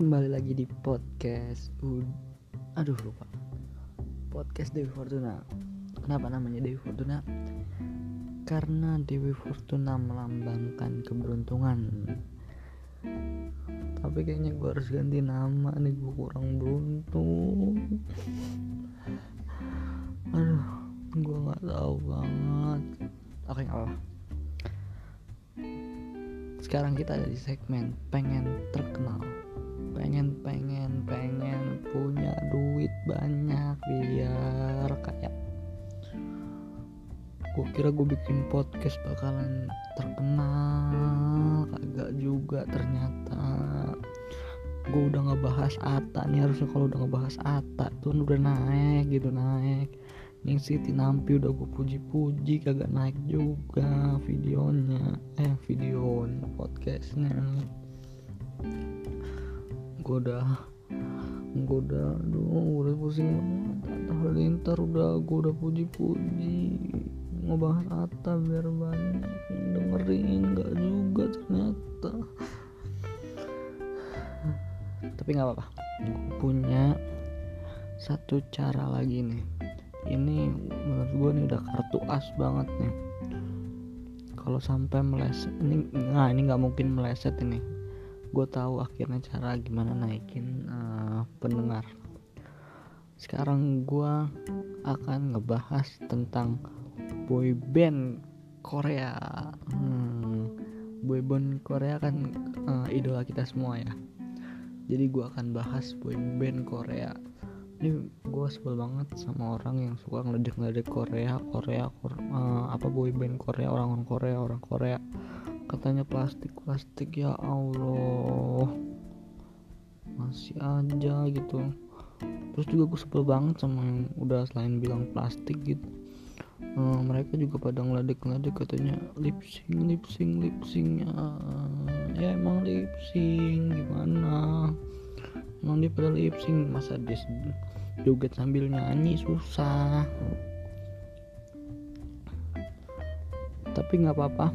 kembali lagi di podcast aduh lupa. Podcast Dewi Fortuna. Kenapa namanya Dewi Fortuna? Karena Dewi Fortuna melambangkan keberuntungan. Tapi kayaknya gue harus ganti nama nih gue kurang beruntung. Aduh gue nggak tahu banget. Oke nggak apa sekarang kita ada di segmen pengen terkenal banyak biar kayak gue kira gue bikin podcast bakalan terkenal kagak juga ternyata. Gue udah ngebahas Ata nih harusnya kalau udah ngebahas Ata tuh udah naik gitu naik. Ning Siti Nampi udah gue puji-puji kagak naik juga videonya. Eh video podcastnya. Gue udah udah aduh udah pusing banget. Halilintar udah gue udah puji-puji. Ngebahas Atta biar banyak dengerin. Nggak juga ternyata. Tapi nggak apa-apa. Gue punya satu cara lagi nih. Ini menurut gue nih udah kartu as banget nih. Kalau sampai meleset ini nah ini nggak mungkin meleset ini. Gue tahu akhirnya cara gimana naikin pendengar. Sekarang gue akan ngebahas tentang boy band Korea. Hmm, boy band Korea kan uh, idola kita semua ya. Jadi gue akan bahas boy band Korea. Ini gue sebel banget sama orang yang suka ngeledek-ngeledek Korea Korea Korea uh, apa boy band Korea orang-orang Korea orang Korea. Katanya plastik plastik ya Allah masih aja gitu. Terus juga gue sebel banget sama yang udah selain bilang plastik gitu. Uh, mereka juga pada ngeledek-ngeledek katanya lip sync lip sync lip syncnya ya emang lip sync gimana? Emang dia pada lip sync masa dia joget sambil nyanyi susah. Tapi nggak apa-apa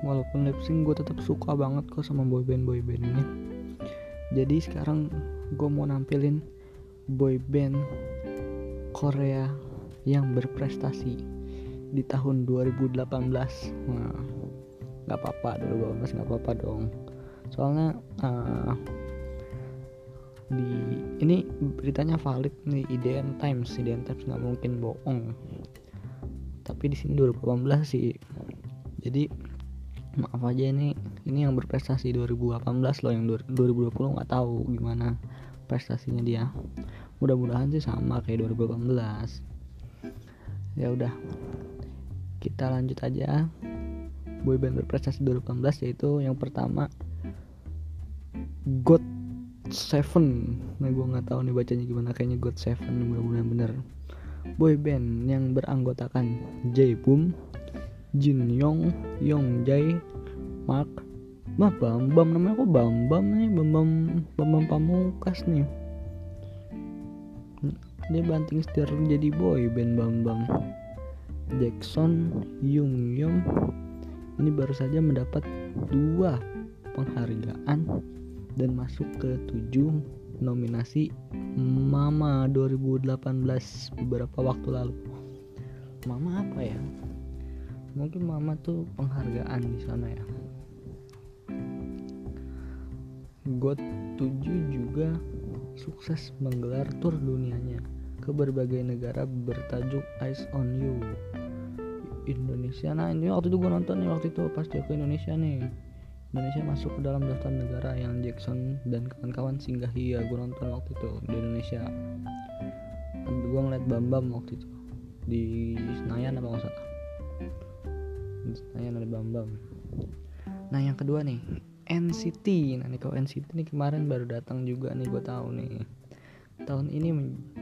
walaupun lip sync gue tetap suka banget kok sama boyband boyband ini jadi sekarang gue mau nampilin boyband Korea yang berprestasi di tahun 2018 nah nggak apa-apa 2018 nggak apa-apa dong. Soalnya uh, di ini beritanya valid nih IDN Times IDN Times nggak mungkin bohong. Tapi di sini 2018 sih. Jadi maaf aja ini ini yang berprestasi 2018 loh yang 2020 nggak tahu gimana prestasinya dia. Mudah-mudahan sih sama kayak 2018 ya udah kita lanjut aja. Boyband berprestasi 2018 yaitu yang pertama God Seven. Nah gue nggak tahu nih bacanya gimana kayaknya God Seven mudah-mudahan bener. Boy band yang beranggotakan J Boom Jin Yong Yong Jae Mark Bah Bambam namanya kok Bambam nih Bambam Bambam Pamungkas nih dia banting setir jadi boy band Bambam Jackson Yung Yong ini baru saja mendapat dua penghargaan dan masuk ke 7 nominasi Mama 2018 beberapa waktu lalu. Mama apa ya? Mungkin Mama tuh penghargaan di sana ya. God 7 juga sukses menggelar tur dunianya ke berbagai negara bertajuk Eyes on You. Indonesia. Nah, ini waktu itu gue nonton nih waktu itu pas dia ke Indonesia nih. Indonesia masuk ke dalam daftar negara yang Jackson dan kawan-kawan singgahi ya gue nonton waktu itu di Indonesia gue ngeliat Bambam waktu itu di Senayan apa nggak salah di Senayan ada Bambam nah yang kedua nih NCT nah nih kalau NCT nih kemarin baru datang juga nih gue tahu nih. Tahun ini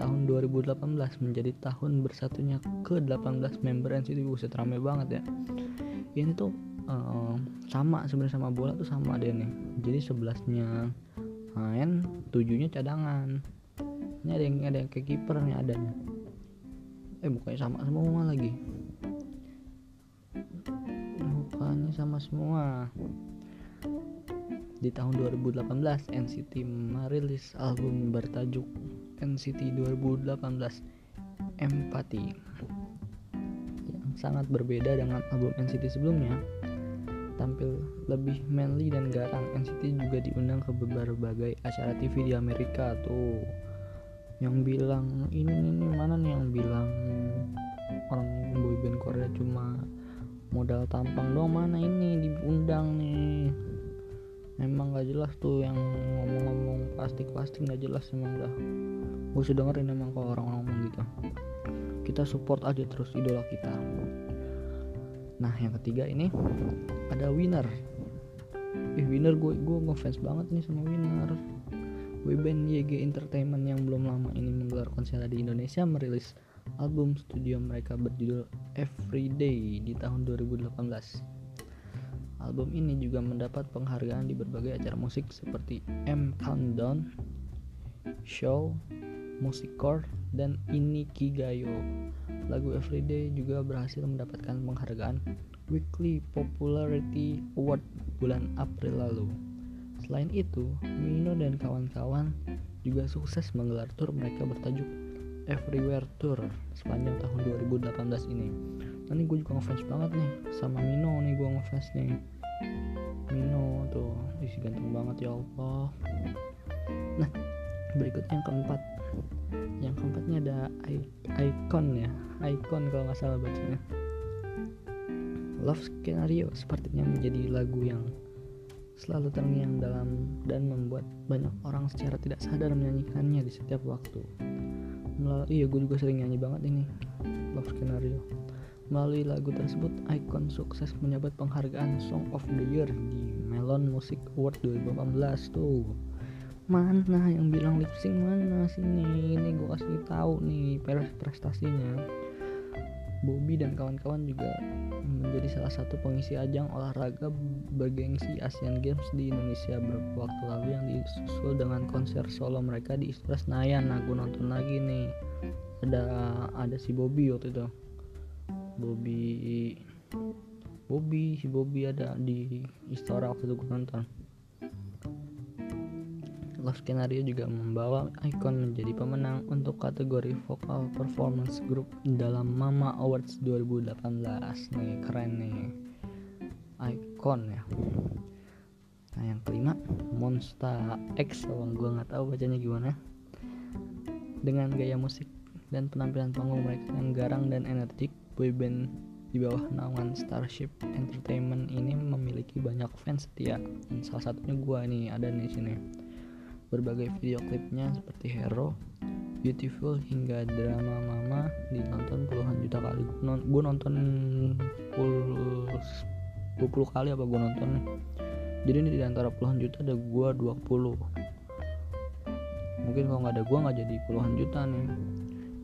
tahun 2018 menjadi tahun bersatunya ke 18 member NCT buset rame banget ya. Ini tuh uh, sama sebenarnya sama bola tuh sama deh nih. Jadi sebelasnya main tujuhnya cadangan. Ini ada yang ada yang kayak kiper nih ada nih. Eh mukanya sama semua lagi. Mukanya sama semua di tahun 2018 NCT merilis album bertajuk NCT 2018 Empathy yang sangat berbeda dengan album NCT sebelumnya. Tampil lebih manly dan garang NCT juga diundang ke berbagai acara TV di Amerika tuh. Yang bilang ini ini mana nih yang bilang orang boyband Korea cuma modal tampang doang? Mana ini diundang nih emang gak jelas tuh yang ngomong-ngomong plastik-plastik gak jelas emang dah. Gue sudah dengerin emang kalau orang ngomong gitu. Kita support aja terus idola kita. Nah yang ketiga ini ada winner. Eh winner gue gue ngefans banget nih sama winner. Boyband YG Entertainment yang belum lama ini menggelar konser di Indonesia merilis album studio mereka berjudul Everyday di tahun 2018 Album ini juga mendapat penghargaan di berbagai acara musik seperti M Countdown, Show, Musikcore, dan Inikigayo. Lagu Everyday juga berhasil mendapatkan penghargaan Weekly Popularity Award bulan April lalu. Selain itu, Mino dan kawan-kawan juga sukses menggelar tour mereka bertajuk Everywhere Tour sepanjang tahun 2018 ini. Nanti gue juga ngefans banget nih sama Mino nih gue ngefans nih. Mino tuh. Isi ganteng banget ya Allah. Nah berikutnya yang keempat. Yang keempatnya ada icon ya. Icon kalau nggak salah bacanya. Love Scenario sepertinya menjadi lagu yang selalu terngiang dalam dan membuat banyak orang secara tidak sadar menyanyikannya di setiap waktu. Melalui, iya gue juga sering nyanyi banget ini Love Scenario. Melalui lagu tersebut, Icon sukses menyabet penghargaan Song of the Year di Melon Music Award 2018 tuh. Mana yang bilang lip sync mana sini? Ini gue kasih tahu nih prestasinya. Bobby dan kawan-kawan juga menjadi salah satu pengisi ajang olahraga bergengsi Asian Games di Indonesia beberapa waktu lalu yang disusul dengan konser solo mereka di Istora Senayan. Nah, gue nonton lagi nih. Ada ada si Bobby waktu itu Bobby. Bobby si Bobby ada di Istora waktu itu gue nonton. Love Skenario juga membawa Icon menjadi pemenang untuk kategori Vocal Performance Group dalam Mama Awards 2018 nih keren nih. Icon ya. Nah yang kelima Monster X. Oh, gue nggak tahu bacanya gimana. Dengan gaya musik dan penampilan panggung mereka yang garang dan energik boyband di bawah naungan Starship Entertainment ini memiliki banyak fans setia. Dan salah satunya gue nih ada nih sini. Berbagai video klipnya seperti Hero, Beautiful hingga drama Mama ditonton puluhan juta kali. Gue nonton puluh 20 kali apa gue nonton? Jadi ini di antara puluhan juta ada gue 20 mungkin kalau nggak ada gue nggak jadi puluhan juta nih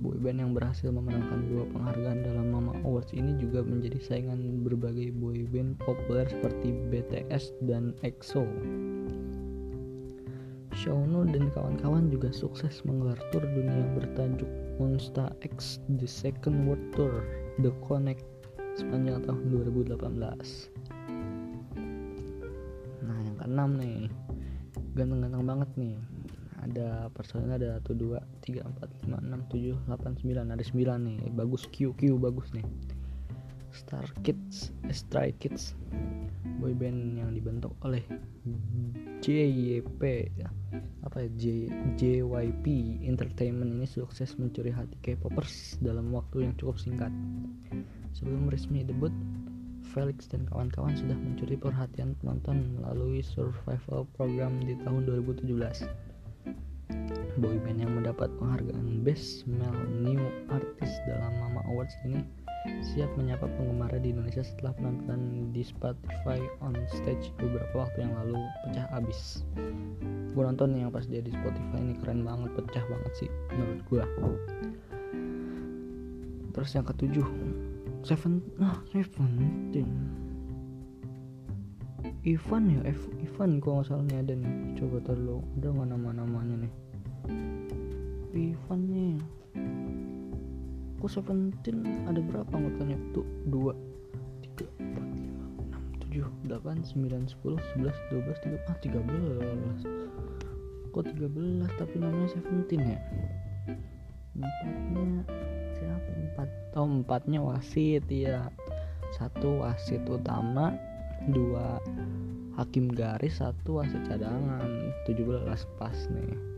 boyband yang berhasil memenangkan dua penghargaan dalam Mama Awards ini juga menjadi saingan berbagai boyband populer seperti BTS dan EXO. Shauno dan kawan-kawan juga sukses menggelar tur dunia bertajuk Monster X The Second World Tour The Connect sepanjang tahun 2018. Nah yang keenam nih, ganteng-ganteng banget nih ada personilnya ada satu dua tiga empat lima enam tujuh delapan sembilan. Ada sembilan nih. Bagus Q Q bagus nih. Star Kids Stray Kids. Boyband yang dibentuk oleh JYP apa ya? J, JYP Entertainment ini sukses mencuri hati K-popers dalam waktu yang cukup singkat. Sebelum resmi debut Felix dan kawan-kawan sudah mencuri perhatian penonton melalui survival program di tahun 2017 boyband yang mendapat penghargaan Best Male New Artist dalam Mama Awards ini siap menyapa penggemar di Indonesia setelah penampilan di Spotify on stage beberapa waktu yang lalu pecah abis gue nonton yang pas dia di Spotify ini keren banget pecah banget sih menurut gue terus yang ketujuh Seven nah Seventeen Ivan ya Ivan kok nggak salah nih ada nih. Coba terlalu ada mana mana namanya nih Ivan nih. Kok Seventeen ada berapa anggotanya? Tuh dua tiga empat lima enam tujuh 8 9 10 11 12 13 ah 13 kok 13 tapi namanya Seventeen ya? Empatnya siapa? Empat. Oh empatnya wasit ya satu wasit utama dua hakim garis satu wasit cadangan. 17 pas nih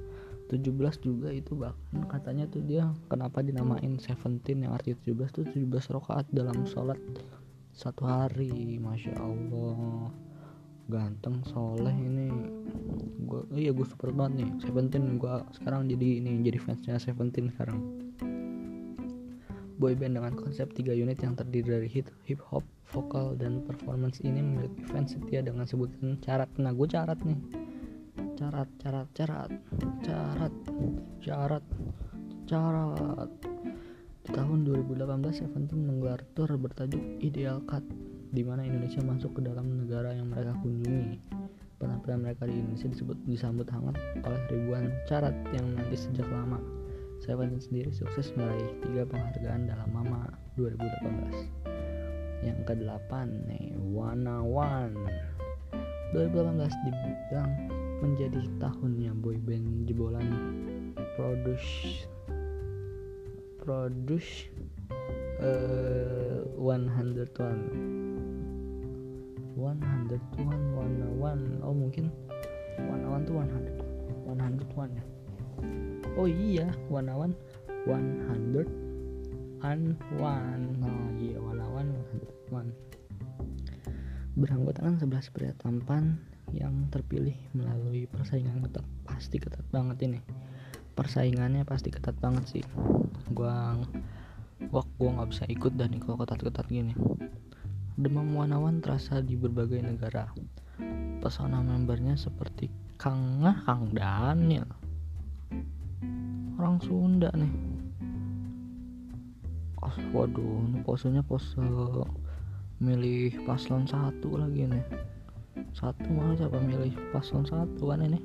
17 juga itu bahkan katanya tuh dia kenapa dinamain Seventeen yang arti 17 tuh 17 rakaat dalam sholat satu hari. Masya Allah. Ganteng soleh ini. Gue oh iya gue super banget nih. Seventeen gue sekarang jadi ini jadi fansnya Seventeen sekarang. Boy band dengan konsep tiga unit yang terdiri dari hip, hip hop vokal dan performance ini memiliki fans setia dengan sebutan carat. Nah gue carat nih carat carat carat carat carat carat di tahun 2018 Seventeen menggelar tour bertajuk Ideal Cut di mana Indonesia masuk ke dalam negara yang mereka kunjungi. Penampilan mereka di Indonesia disebut disambut hangat oleh ribuan carat yang nanti sejak lama. Seventeen sendiri sukses meraih tiga penghargaan dalam Mama 2018. Yang ke-8 nih, Wana One. 2018 dibilang menjadi tahunnya boyband jebolan produce produce uh, 101 100 one. One one oh mungkin one one tuh 100 100 one ya? Oh iya. One one 100 and one. Oh iya. One one 100 one. Beranggotakan 11 pria tampan yang terpilih melalui persaingan ketat pasti ketat banget ini persaingannya pasti ketat banget sih gua wah gua nggak bisa ikut dan kalau ketat-ketat gini Demam Wanawan terasa di berbagai negara. Pesona membernya seperti Kang Ngah, Kang Daniel. Orang Sunda nih. Oh, waduh, ini posenya pose milih paslon satu lagi nih. Satu malah siapa milih paslon satu kan ini?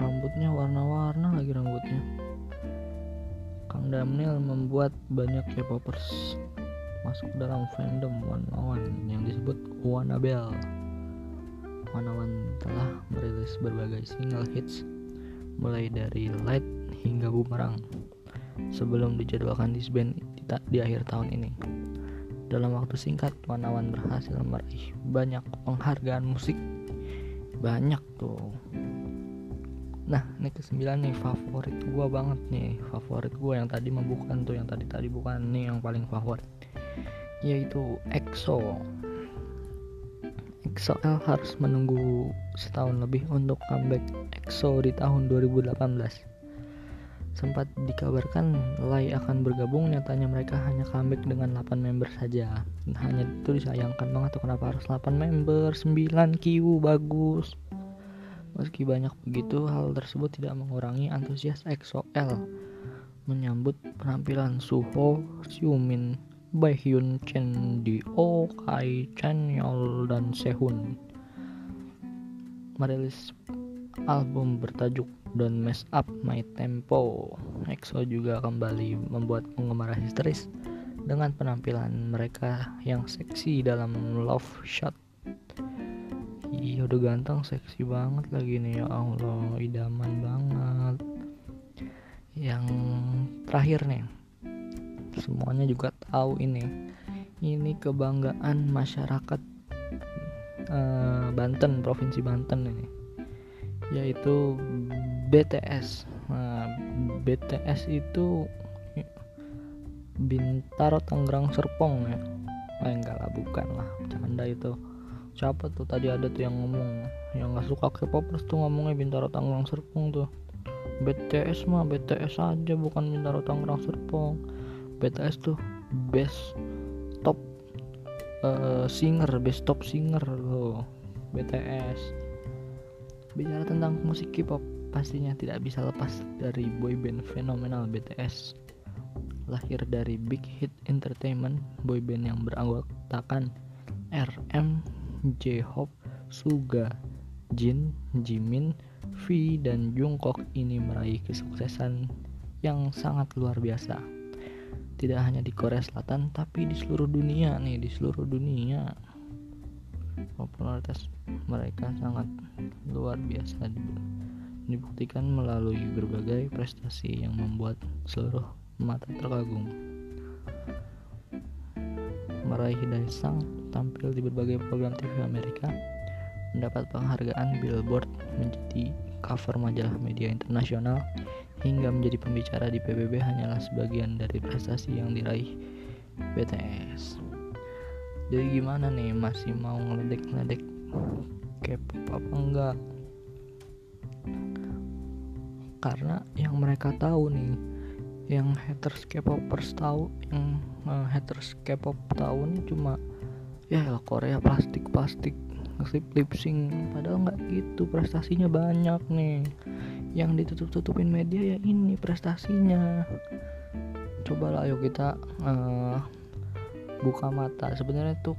Rambutnya warna-warna lagi rambutnya. Kang Daniel membuat banyak K-popers masuk dalam fandom One One yang disebut Wanabel. One One telah merilis berbagai single hits mulai dari Light hingga Boomerang sebelum dijadwalkan disband di, di akhir tahun ini. Dalam waktu singkat, One berhasil meraih banyak penghargaan musik. Banyak tuh. Nah, ini kesembilan nih favorit gua banget nih. Favorit gua yang tadi mah bukan tuh, yang tadi tadi bukan nih yang paling favorit yaitu EXO. EXO-L harus menunggu setahun lebih untuk comeback EXO di tahun 2018. Sempat dikabarkan Lai akan bergabung, nyatanya mereka hanya comeback dengan 8 member saja. Hanya itu disayangkan banget tuh kenapa harus 8 member, 9 Q bagus. Meski banyak begitu, hal tersebut tidak mengurangi antusias EXO-L menyambut penampilan Suho, Xiumin, Baekhyun, Chen Dio, Kai Chan Yol, dan Sehun merilis album bertajuk Don't Mess Up My Tempo. EXO juga kembali membuat penggemar histeris dengan penampilan mereka yang seksi dalam Love Shot. Iya udah ganteng, seksi banget lagi nih ya Allah, idaman banget. Yang terakhir nih, semuanya juga tahu ini ini kebanggaan masyarakat uh, Banten provinsi Banten ini yaitu BTS nah, BTS itu Bintaro Tangerang Serpong ya. Eh, enggak lah bukan lah. Canda itu. Siapa tuh? Tadi ada tuh yang ngomong. Yang nggak suka K-popers tuh ngomongnya Bintaro Tangerang Serpong tuh. BTS mah BTS aja bukan Bintaro Tangerang Serpong. BTS tuh best top uh, singer best top singer loh BTS bicara tentang musik K-pop pastinya tidak bisa lepas dari boyband fenomenal BTS lahir dari Big Hit Entertainment boyband yang beranggotakan RM, J-Hope, Suga, Jin, Jimin, V, dan Jungkook. Ini meraih kesuksesan yang sangat luar biasa. Tidak hanya di Korea Selatan tapi di seluruh dunia nih di seluruh dunia. Popularitas mereka sangat luar biasa dibuktikan melalui berbagai prestasi yang membuat seluruh mata terkagum. Meraih Daesung tampil di berbagai program TV Amerika mendapat penghargaan Billboard menjadi cover majalah media internasional hingga menjadi pembicara di PBB hanyalah sebagian dari prestasi yang diraih BTS jadi gimana nih masih mau ngeledek-ngeledek K-pop apa enggak karena yang mereka tahu nih yang haters K-popers tahu yang uh, haters K-pop tahu nih cuma ya Korea plastik plastik ngasih lip sync. Padahal nggak gitu prestasinya banyak nih. Yang ditutup-tutupin media ya ini prestasinya. Cobalah ayo kita uh, buka mata. Sebenarnya tuh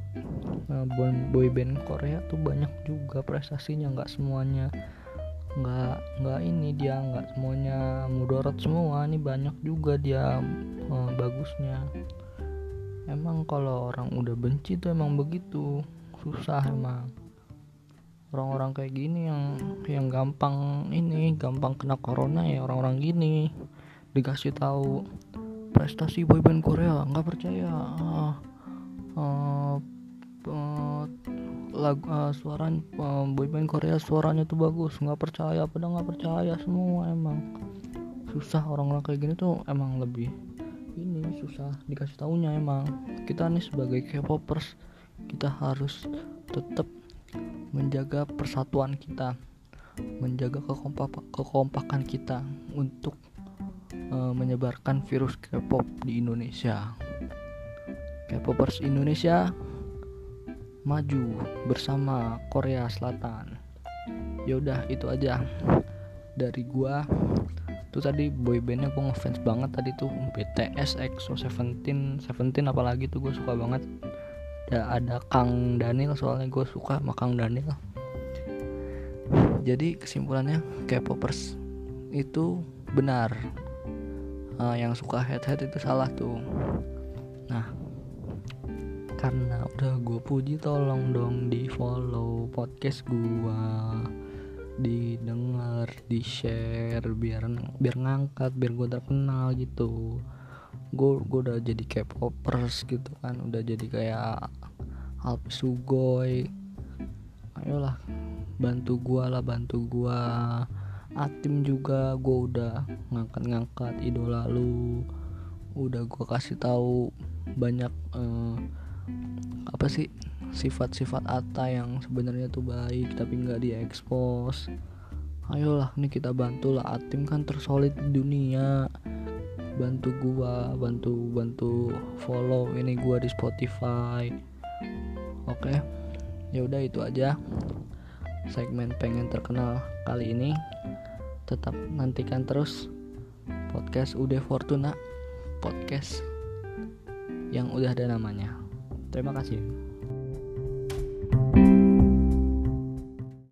uh, boy band Korea tuh banyak juga prestasinya nggak semuanya nggak nggak ini dia nggak semuanya mudorot semua. Ini banyak juga dia uh, bagusnya. Emang kalau orang udah benci tuh emang begitu. Susah emang. Orang-orang kayak gini yang yang gampang ini gampang kena corona ya orang-orang gini. Dikasih tahu prestasi boyband Korea nggak percaya. Uh, uh, uh, lagu uh, suara uh, boyband Korea suaranya tuh bagus. Nggak percaya pada nggak percaya semua emang. Susah orang-orang kayak gini tuh emang lebih ini susah dikasih tahunya emang. Kita nih sebagai K-popers kita harus tetap menjaga persatuan kita, menjaga kekompak kekompakan kita untuk uh, menyebarkan virus K-pop di Indonesia. K-popers Indonesia maju bersama Korea Selatan. Ya udah itu aja dari gua. Tuh tadi boybandnya gua ngefans banget tadi tuh BTS, EXO, Seventeen, Seventeen apalagi tuh gue suka banget ada ada Kang Daniel soalnya gue suka sama Kang Daniel jadi kesimpulannya K-popers itu benar uh, yang suka head head itu salah tuh nah karena udah gue puji tolong dong di follow podcast gue didengar di share biar biar ngangkat biar gue terkenal gitu. Gue gue udah jadi K-popers gitu kan udah jadi kayak Alp Sugoi ayolah bantu gua lah bantu gua. Atim juga gua udah ngangkat-ngangkat idola lu. Udah gua kasih tahu banyak uh, apa sih sifat-sifat Ata yang sebenarnya tuh baik tapi nggak diekspos. Ayolah nih kita bantulah Atim kan tersolid di dunia. Bantu gua bantu bantu follow ini gua di Spotify. Oke okay? ya udah itu aja segmen pengen terkenal kali ini. Tetap nantikan terus podcast Ude Fortuna podcast yang udah ada namanya terima kasih